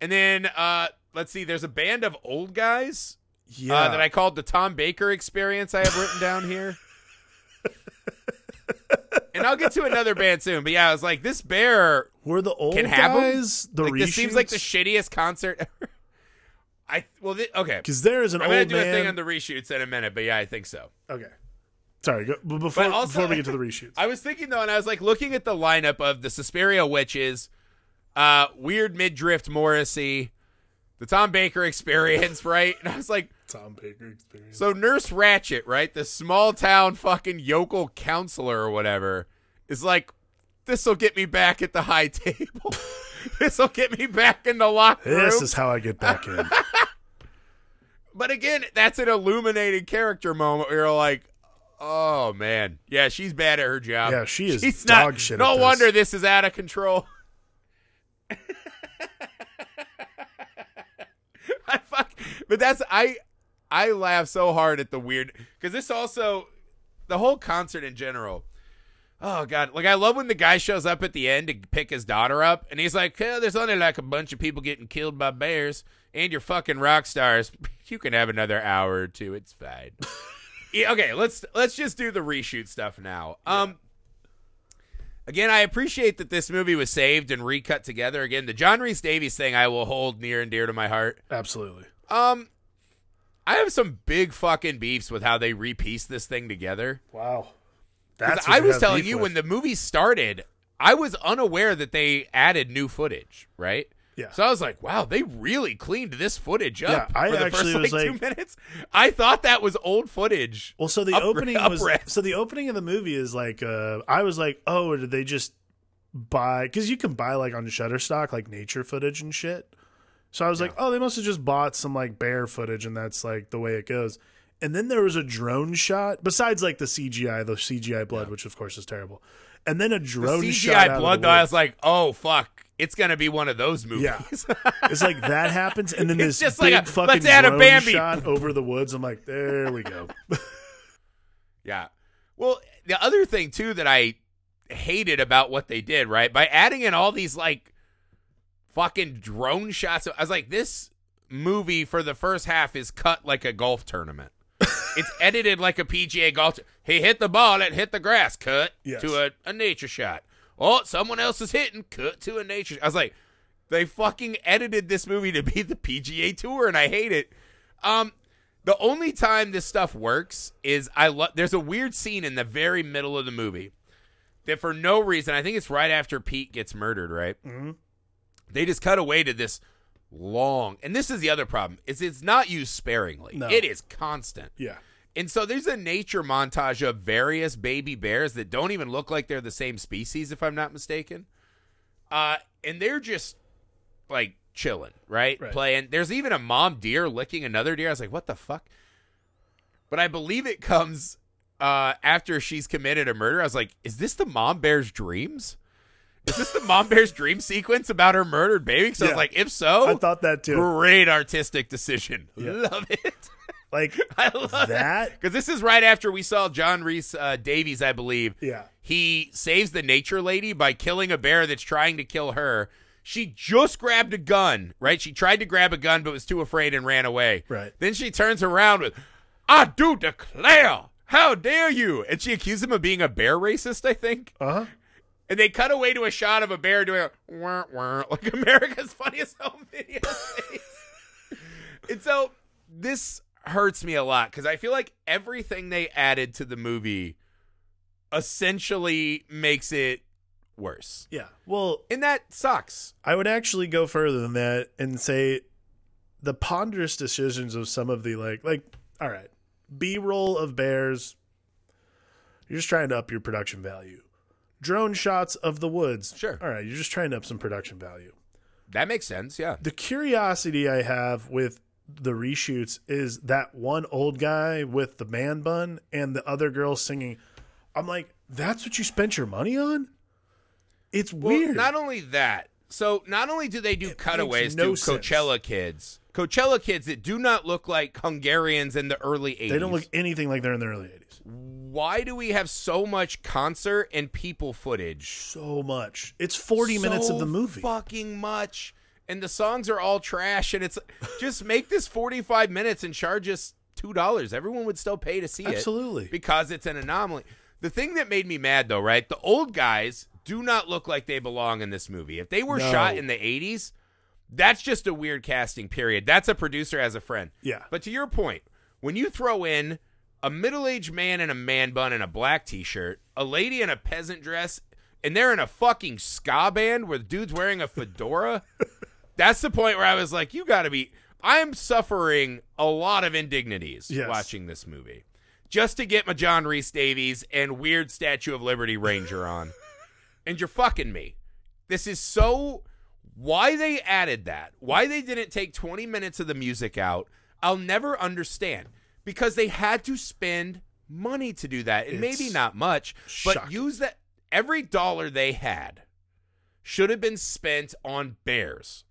S1: And then uh, let's see, there's a band of old guys
S2: Yeah.
S1: uh, that I called the Tom Baker Experience. I have written down here. [laughs] and I'll get to another band soon. But yeah, I was like, this bear
S2: Were the old
S1: can have
S2: guys the
S1: like, this seems like the shittiest concert ever. I well, thi- okay.
S2: Because there is an
S1: I'm
S2: old
S1: gonna do
S2: man.
S1: a thing on the reshoots in a minute, but yeah, I think so.
S2: okay. Sorry. Go, b- before
S1: But also-
S2: before we get to the [laughs] reshoots.
S1: I was thinking though, and I was like looking at the lineup of the Suspiria witches, uh, weird midriff Morrissey, the Tom Baker experience, [laughs] right? And I was like,
S2: Tom Baker experience.
S1: so Nurse Ratched, right, the small town fucking yokel counselor or whatever, is like, this will get me back at the high table. [laughs] this will get me back in the locker room.
S2: This is how I get back in. [laughs]
S1: But again, that's an illuminated character moment where you're like, oh man, yeah, she's bad at her job.
S2: Yeah, she is
S1: She's
S2: dog
S1: not,
S2: shit
S1: No
S2: this.
S1: wonder this is out of control. I fuck, but that's I I laugh so hard at the weird because this also the whole concert in general. Oh god, like I love when the guy shows up at the end to pick his daughter up, and he's like, "Hey, there's only like a bunch of people getting killed by bears, and you're fucking rock stars. [laughs] You can have another hour or two. It's fine." [laughs] Yeah, okay, let's let's just do the reshoot stuff now. Um, again, I appreciate that this movie was saved and recut together. Again, the John Rhys-Davies thing I will hold near and dear to my heart.
S2: Absolutely.
S1: Um, I have some big fucking beefs with how they repiece this thing together.
S2: Wow. That's
S1: I was telling you
S2: with.
S1: when the movie started, I was unaware that they added new footage, right?
S2: Yeah.
S1: So I was like, wow, they really cleaned this footage up
S2: Yeah, I
S1: for the
S2: actually
S1: first
S2: was
S1: like, two minutes. I thought that was old footage.
S2: Well, so the
S1: Upre-
S2: opening was
S1: upres.
S2: so the opening of the movie is like uh I was like, oh, did they just buy? Because you can buy like on Shutterstock like nature footage and shit. So I was like, oh, they must have just bought some like bear footage, and that's like the way it goes. And then there was a drone shot, besides like the CGI, the CGI blood, which of course is terrible. And then a
S1: The
S2: drone
S1: CGI
S2: shot.
S1: blood,
S2: the
S1: though, I was like, oh fuck, it's gonna be one of those movies.
S2: Yeah. It's like that happens, and then [laughs] this
S1: just like
S2: big
S1: a,
S2: fucking
S1: "Let's add a Bambi."
S2: shot over the woods. I'm like, there we go. [laughs]
S1: Yeah. Well, the other thing too that I hated about what they did, right? By adding in all these like fucking drone shots, I was like, this movie for the first half is cut like a golf tournament. [laughs] it's edited like a PGA golf. He hit the ball, it hit the grass. Cut
S2: Yes.
S1: to a, a nature shot. Oh, someone else is hitting. Cut to a nature. I was like, they fucking edited this movie to be the PGA Tour, and I hate it. Um, the only time this stuff works is I love. There's a weird scene in the very middle of the movie that, for no reason, I think it's right after Pete gets murdered. Right?
S2: hmm
S1: They just cut away to this long, and this is the other problem: is it's not used sparingly.
S2: No.
S1: It is constant.
S2: Yeah.
S1: And so there's a nature montage of various baby bears that don't even look like they're the same species, if I'm not mistaken. Uh, and they're just like chilling, right?
S2: Right.
S1: Playing. There's even a mom deer licking another deer. I was like, what the fuck? But I believe it comes uh, after she's committed a murder. I was like, is this the mom bear's dreams? Is this the mom bear's [laughs] dream sequence about her murdered baby? So I was like, if so,
S2: I thought that too.
S1: great artistic decision.
S2: Yeah. [laughs]
S1: Love it.
S2: Like [laughs]
S1: I love
S2: that.
S1: because this is right after we saw John Rhys uh, Davies, I believe.
S2: Yeah.
S1: He saves the nature lady by killing a bear that's trying to kill her. She just grabbed a gun, right? She tried to grab a gun but was too afraid and ran away.
S2: Right.
S1: Then she turns around with, I do declare, how dare you? And she accused him of being a bear racist, I think.
S2: Uh huh.
S1: And they cut away to a shot of a bear doing a wah, wah, like [laughs] America's funniest home video [laughs] and so this hurts me a lot because I feel like everything they added to the movie essentially makes it worse.
S2: Yeah. Well,
S1: And that sucks.
S2: I would actually go further than that and say the ponderous decisions of some of the like like all right, B-roll of bears you're just trying to up your production value. Drone shots of the woods.
S1: Sure.
S2: All right, you're just trying to up some production value.
S1: That makes sense. Yeah.
S2: The curiosity I have with the reshoots is that one old guy with the man bun and the other girl singing. I'm like, that's what you spent your money on? It's
S1: Well,
S2: weird.
S1: not only that. So not only do they do
S2: It
S1: cutaways
S2: no
S1: to
S2: sense.
S1: Coachella kids, Coachella kids that do not look like Hungarians in the early 80s.
S2: they don't look anything like they're in the early 80s.
S1: Why do we have so much concert and people footage?
S2: So much. It's 40 minutes of the movie.
S1: Fucking much. And the songs are all trash. And it's just make this 45 minutes and charge us $2. Everyone would still pay to see it
S2: Absolutely.
S1: because it's an anomaly. The thing that made me mad, though, right? The old guys do not look like they belong in this movie. If they were
S2: No.
S1: shot in the 80s, that's just a weird casting, period. That's a producer as a friend.
S2: Yeah.
S1: But to your point, when you throw in a middle aged man in a man bun and a black t shirt, a lady in a peasant dress, and they're in a fucking ska band where the dude's wearing a fedora, [laughs] that's the point where I was like, you gotta be. I'm suffering a lot of indignities
S2: Yes.
S1: watching this movie just to get my John Rhys-Davies and weird Statue of Liberty Ranger on. [laughs] and you're fucking me. This is so Why they added that, why they didn't take 20 minutes of the music out, I'll never understand. Because they had to spend money to do that. And maybe not much, but use that every dollar they had should have been spent on bears.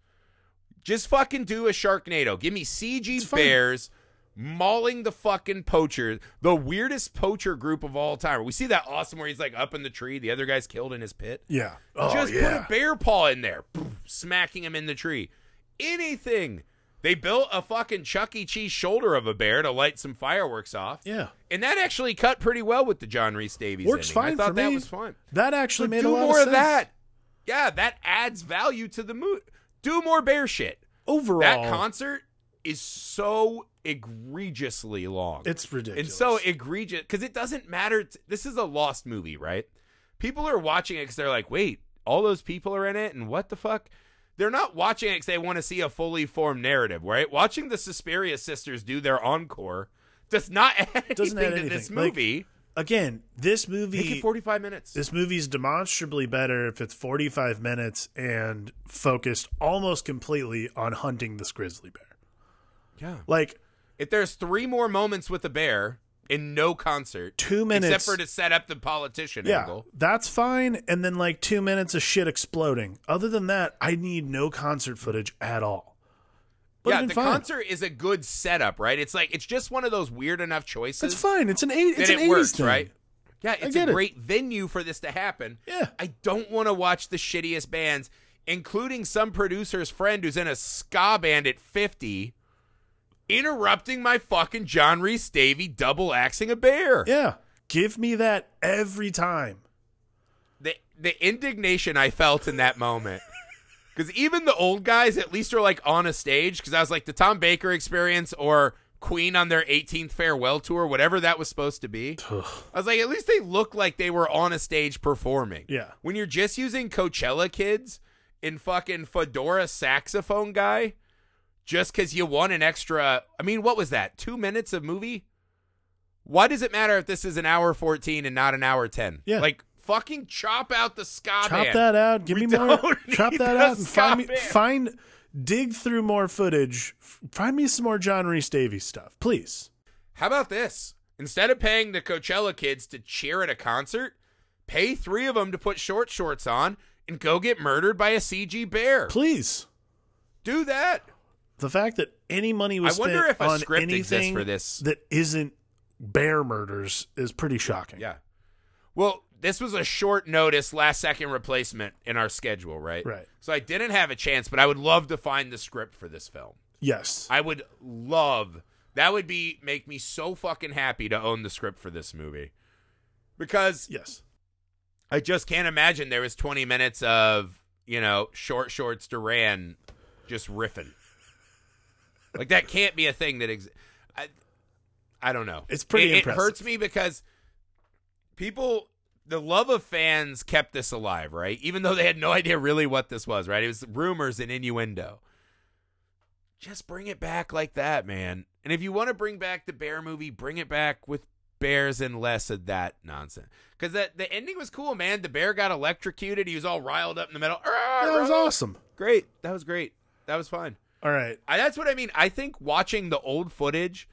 S1: Just fucking do a Sharknado. Give me CG
S2: fine.
S1: bears mauling the fucking poacher, the weirdest poacher group of all time. We see that awesome where he's like up in the tree, the other guy's killed in his pit.
S2: Yeah. Oh,
S1: Just
S2: yeah.
S1: put a bear paw in there, poof, smacking him in the tree. Anything. They built a fucking Chuck E. Cheese shoulder of a bear to light some fireworks off.
S2: yeah.
S1: And that actually cut pretty well with the John Rhys-Davies.
S2: Works
S1: ending. I thought
S2: for
S1: that
S2: me.
S1: was fun.
S2: That actually made a lot
S1: more
S2: of,
S1: of
S2: sense.
S1: that. Yeah, that adds value to the movie. Do more bear shit.
S2: Overall,
S1: That concert is so egregiously long.
S2: it's ridiculous.
S1: It's so egregious because it doesn't matter. t- this is a lost movie, right? People are watching it because they're like, wait, all those people are in it, and what the fuck? They're not watching it because they want to see a fully formed narrative, right? Watching the Suspiria sisters do their encore does not [laughs] add anything
S2: Doesn't add
S1: to
S2: anything.
S1: this
S2: Like,
S1: movie.
S2: Again, this
S1: Make
S2: movie
S1: it 45 minutes.
S2: This movie is demonstrably better if it's 45 minutes and focused almost completely on hunting this grizzly bear.
S1: yeah.
S2: Like
S1: If there's three more moments with the bear in no concert,
S2: two minutes.
S1: except for to set up the politician
S2: yeah,
S1: angle.
S2: that's fine. And then like two minutes of shit exploding. Other than that, I need no concert footage at all.
S1: Yeah, the
S2: fine.
S1: concert is a good setup, right? It's like it's just one of those weird enough choices
S2: It's fine. It's an eight. It's an
S1: it
S2: 80s
S1: works,
S2: thing.
S1: right? Yeah, it's a
S2: it.
S1: great venue for this to happen.
S2: Yeah.
S1: I don't want to watch the shittiest bands, including some producer's friend who's in a ska band at 50, interrupting my fucking John Rhys Davy double axing a bear.
S2: Yeah. Give me that every time.
S1: The the indignation I felt in that moment. Because even the old guys at least are like on a stage. Because I was like the Tom Baker experience or Queen on their 18th farewell tour, whatever that was supposed to be. I was like, at least they look like they were on a stage performing.
S2: Yeah.
S1: When you're just using Coachella kids in fucking fedora saxophone guy, just because you want an extra. I mean, what was that? Two minutes of movie? Why does it matter if this is an hour 14 and not an hour 10?
S2: Yeah.
S1: Like, fucking chop out the ska
S2: Chop
S1: band.
S2: that out. Give
S1: We
S2: me more. Chop that out and find me.
S1: band.
S2: Find. Dig through more footage. Find me some more John Rhys-Davies stuff, please.
S1: How about this? Instead of paying the Coachella kids to cheer at a concert, pay three of them to put short shorts on and go get murdered by a CG bear.
S2: Please.
S1: Do that.
S2: The fact that any money was
S1: I wonder
S2: spent
S1: if a
S2: on
S1: script exists for this.
S2: that isn't bear murders is pretty shocking.
S1: Yeah. Well, this was a short notice, last second replacement in our schedule, right?
S2: Right.
S1: So I didn't have a chance, but I would love to find the script for this film.
S2: Yes.
S1: I would love that would be make me so fucking happy to own the script for this movie. Because
S2: yes.
S1: I just can't imagine there was 20 minutes of, you know, short shorts Duran just riffing. Like that can't be a thing that exists. I, I don't know.
S2: It's pretty
S1: It, it hurts me because people, the love of fans kept this alive, right? Even though they had no [laughs] idea really what this was, right? It was rumors and innuendo. Just bring it back like that, man. And if you want to bring back the bear movie, bring it back with bears and less of that nonsense. Because that the ending was cool, man. The bear got electrocuted. He was all riled up in the middle.
S2: That was awesome.
S1: Great. That was great. That was fun.
S2: All right.
S1: I, that's what I mean. I think watching the old footage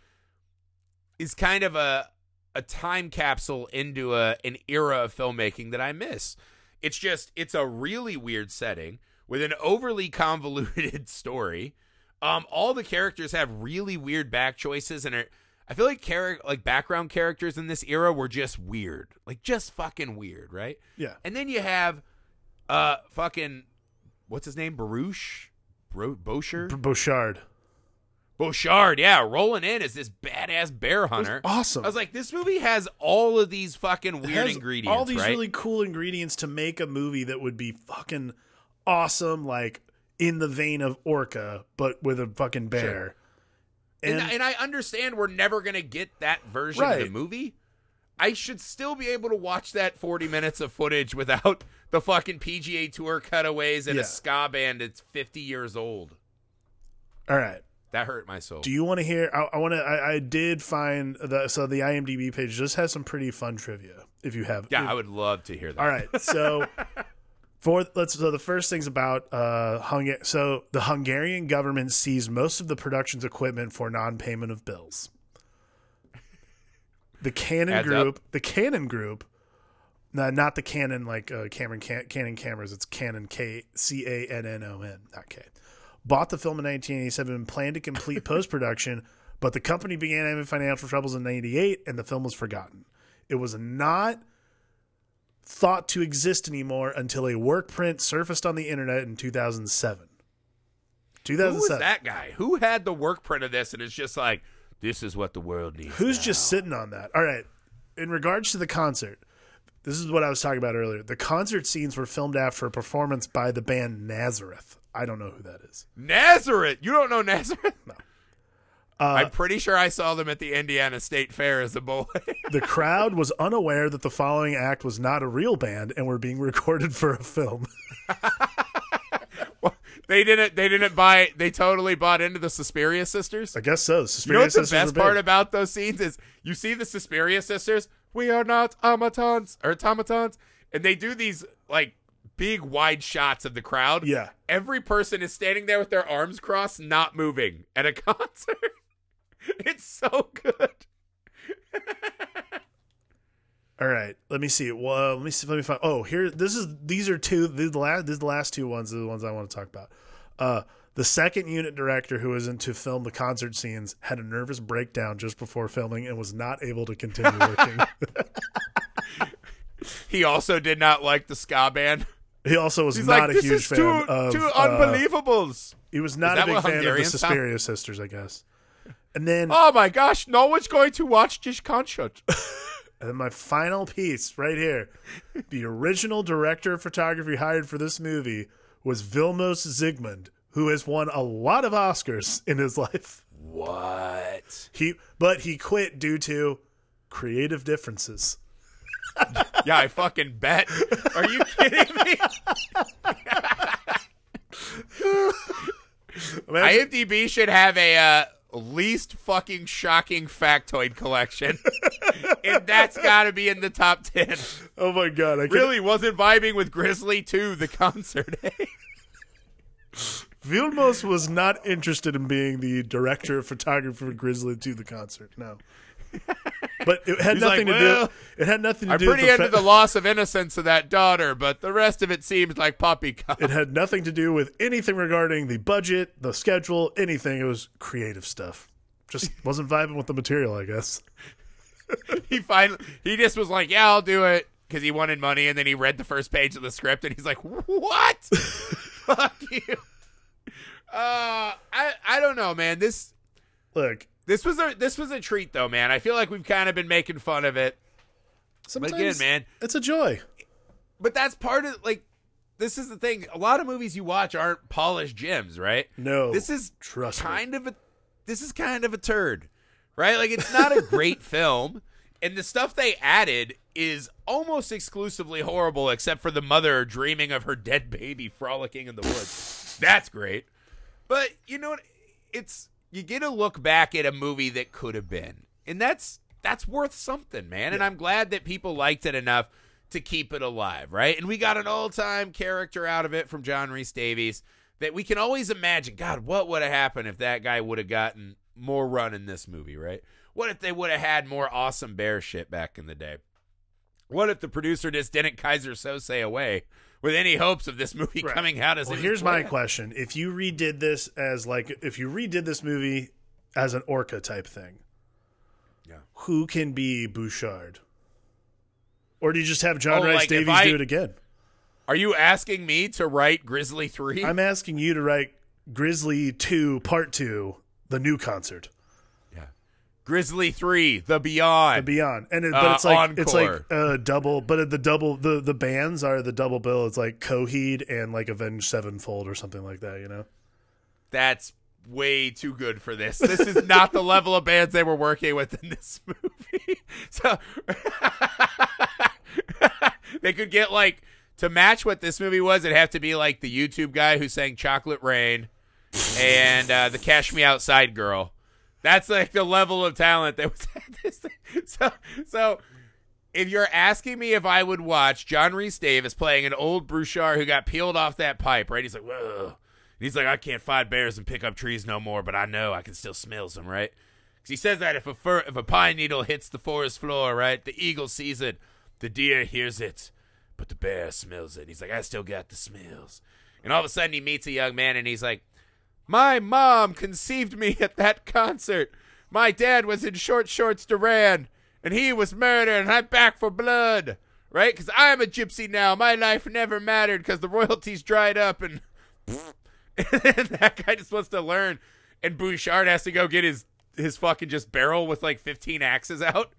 S1: is kind of a a time capsule into a an era of filmmaking that I miss. It's just it's a really weird setting with an overly [laughs] convoluted story. Um, all the characters have really weird back choices, and are, I feel like char- like background characters in this era were just weird, like just fucking weird, right?
S2: Yeah.
S1: And then you have uh fucking what's his name? Baruch? Bro- Bosher?
S2: B- Bouchard.
S1: Bouchard, yeah, rolling in as this badass bear hunter.
S2: awesome.
S1: I was like, this movie has all of these fucking weird ingredients,
S2: All these
S1: right?
S2: really cool ingredients to make a movie that would be fucking awesome, like in the vein of Orca, but with a fucking bear.
S1: and,
S2: And,
S1: and I understand we're never gonna get that version of the movie. I should still be able to watch that 40 minutes of footage without the fucking PGA Tour cutaways and
S2: Yeah.
S1: a ska band that's 50 years old.
S2: all right.
S1: That hurt my soul.
S2: Do you want to hear? I, I want to. I, I did find the so the IMDb page just has some pretty fun trivia. If you have,
S1: yeah,
S2: if-
S1: I would love to hear that.
S2: All right. So [laughs] For let's so the first thing's about uh Hung- so the Hungarian government seized most of the production's equipment for non-payment of bills. The Cannon
S1: Adds
S2: Group,
S1: up.
S2: the Cannon Group, no, not the Canon like uh, Cameron Can- Canon cameras. It's Cannon K C A N N O N, not K. Bought the film in 1987 and planned to complete [laughs] post production, but the company began having financial troubles in '98, and the film was forgotten. It was not thought to exist anymore until a work print surfaced on the internet in 2007.
S1: Who was that guy? Who had the work print of this and it's just like, this is what the world needs.
S2: Who's
S1: now.
S2: just sitting on that? All right. In regards to the concert, this is what I was talking about earlier. The concert scenes were filmed after a performance by the band Nazareth. I don't know who that is.
S1: Nazareth? You don't know Nazareth? No. [laughs]
S2: Uh,
S1: I'm pretty sure I saw them at the Indiana State Fair as a boy. [laughs]
S2: the crowd was unaware that the following act was not a real band and were being [laughs] recorded for a film.
S1: they didn't. They didn't buy. They totally bought into the Suspiria sisters.
S2: I guess so.
S1: You know what the
S2: Sisters
S1: best part about those scenes is you see the Suspiria sisters. We are not automatons or automatons, and they do these like big wide shots of the crowd.
S2: Yeah.
S1: every person is standing there with their arms crossed, not moving at a [laughs] concert. it's so good. [laughs]
S2: All right, let me see. Well, let me see. Let me find. Oh, here. This is. These are two. These are the last. These last two ones. Are the ones I want to talk about. Uh, the second unit director who was in to film the concert scenes had a nervous breakdown just before filming and was not able to continue working. [laughs]
S1: He also did not like the ska band.
S2: He also was
S1: He's
S2: not
S1: like,
S2: a huge fan
S1: too
S2: of.
S1: too
S2: uh,
S1: unbelievables.
S2: he was not a big fan of the
S1: Hungarians sound?
S2: Sisters, I guess. And then,
S1: Oh my gosh, no one's going to watch this concert. [laughs] [laughs]
S2: and then my final piece right here. the original director of photography hired for this movie was Vilmos Zsigmond, who has won a lot of Oscars in his life.
S1: what?
S2: He but he quit due to creative differences. [laughs]
S1: Yeah, I fucking bet. Are you kidding me? [laughs]
S2: Imagine-
S1: IMDb should have a uh, least fucking shocking factoid collection, [laughs] and that's got to be in the top ten.
S2: oh my god! I can,
S1: Really wasn't vibing with Grizzly 2, the concert.
S2: Vilmos was not interested in being the director of photography for Grizzly to the concert. No, [laughs] but it had
S1: He's like,
S2: nothing to
S1: "Well,
S2: do. It had nothing to
S1: I'm
S2: do.
S1: pretty
S2: with
S1: into
S2: the
S1: the loss of innocence of that daughter, but the rest of it seems like poppycock. [laughs]
S2: It had nothing to do with anything regarding the budget, the schedule, anything. It was creative stuff. Just [laughs] wasn't vibing with the material, I guess.
S1: he finally he just was like, "Yeah, I'll do it," because he wanted money, and then he read the first page of the script, and he's like, "What? Fuck you." Uh, I I don't know, man. This
S2: Look,
S1: this was a this was a treat, though, man. I feel like we've kind of been making fun of it, but
S2: sometimes
S1: again, man,
S2: it's a joy.
S1: but that's part of like. This is the thing. A lot of movies you watch aren't polished gems, right?
S2: No,
S1: This is
S2: trust me.
S1: kind of a this is kind of a turd, right? Like it's not a [laughs] great film, and the stuff they added is almost exclusively horrible, except for the mother dreaming of her dead baby frolicking in the woods. That's great, but you know what? It's you get to look back at a movie that could have been, and that's that's worth something, man. And I'm glad that people liked it enough to keep it alive, right? And we got an all-time character out of it from John Rhys-Davies that we can always imagine. God, what would have happened if that guy would have gotten more run in this movie, right? What if they would have had more awesome bear shit back in the day? What if the producer just didn't Keyser Söze away with any hopes of this movie
S2: Right.
S1: coming out as
S2: Well, here's my question: If you redid this as like, if you redid this movie as an Orca type thing,
S1: Yeah.
S2: who can be Bouchard? Or do you just have John
S1: Oh,
S2: Rice
S1: like,
S2: Davies
S1: I-
S2: do it again?
S1: Are you asking me to write Grizzly 3?
S2: I'm asking you to write Grizzly Two Part Two, the new concert.
S1: Grizzly 3, The Beyond.
S2: The beyond, and it,
S1: Uh,
S2: but it's like it's like
S1: Encore.
S2: uh, double, but the double the the bands are the double bill. It's like Coheed and like Avenged Sevenfold or something like that. You know,
S1: That's way too good for this. This is not the level of bands they were working with in this [laughs] movie. So [laughs] they could get like to match what this movie was. It'd have to be like the YouTube guy who sang "Chocolate Rain" and uh, the "Cash Me Outside" girl. That's like the level of talent that was [laughs] at this. Thing. So, so if you're asking me if I would watch John Rhys-Davies playing an old Bouchard who got peeled off that pipe, right? He's like, whoa. He's like, I can't fight bears and pick up trees no more, but I know I can still smell them, right? Because he says that if a fir- if a pine needle hits the forest floor, right, the eagle sees it, the deer hears it, but the bear smells it. He's like, I still got the smells. And all of a sudden, he meets a young man, and he's like, My mom conceived me at that concert. My dad was in Short Shorts Duran, and he was murdered, and I'm back for blood, right? Because I'm a gypsy now. My life never mattered because the royalties dried up, and, and [laughs] that guy just wants to learn. And Bouchard has to go get his his fucking just barrel with like 15 axes out.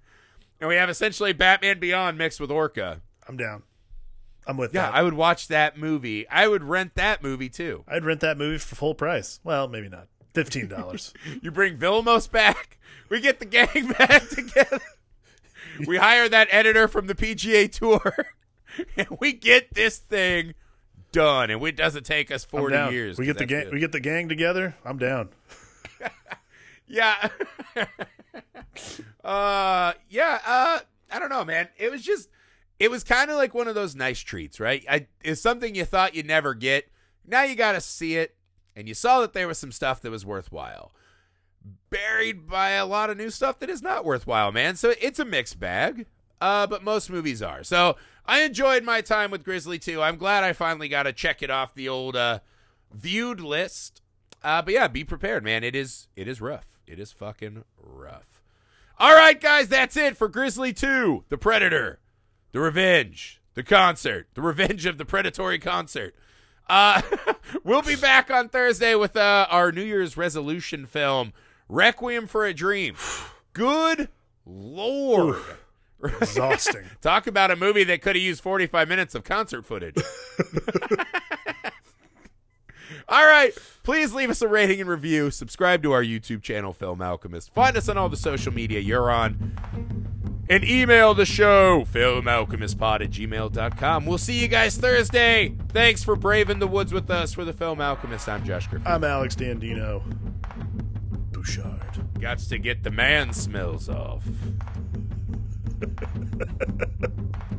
S1: And we have essentially Batman Beyond mixed with Orca.
S2: I'm down. I'm with
S1: Yeah,
S2: that.
S1: I would watch that movie. I would rent that movie too.
S2: I'd rent that movie for full price. Well, maybe not. Fifteen dollars. [laughs]
S1: You bring Vilmos back. We get the gang [laughs] back together. We hire that editor from the PGA Tour, [laughs] and we get this thing done. And it doesn't take us forty years.
S2: We get the gang.
S1: good.
S2: We get the gang together. I'm down.
S1: Yeah. uh yeah, uh I don't know, man. It was just it was kind of like one of those nice treats, right? I it's something you thought you'd never get. Now you got to see it and you saw that there was some stuff that was worthwhile. Buried by a lot of new stuff that is not worthwhile, man. So it's a mixed bag. Uh but most movies are. So I enjoyed my time with Grizzly 2. I'm glad I finally got to check it off the old uh viewed list. Uh, but yeah, be prepared, man. It is it is rough. It is fucking rough. All right, guys, that's it for Grizzly 2, The Predator, The Revenge, The Concert, The Revenge of the Predatory Concert. Uh, [laughs] we'll be back on Thursday with uh, our New Year's resolution film, Requiem for a Dream. [sighs] Good lord.
S2: Exhausting. [laughs]
S1: Talk about a movie that could have used 45 minutes of concert footage. [laughs] all right. Please leave us a rating and review. Subscribe to our YouTube channel, Film Alchemist. Find us on all the social media you're on. And email the show, filmalchemistpod at gmail.com. We'll see you guys Thursday. Thanks for braving the woods with us for the Film Alchemist. I'm Josh Griffin.
S2: I'm Alex Dandino. Bouchard.
S1: Got to get the man smells off. [laughs]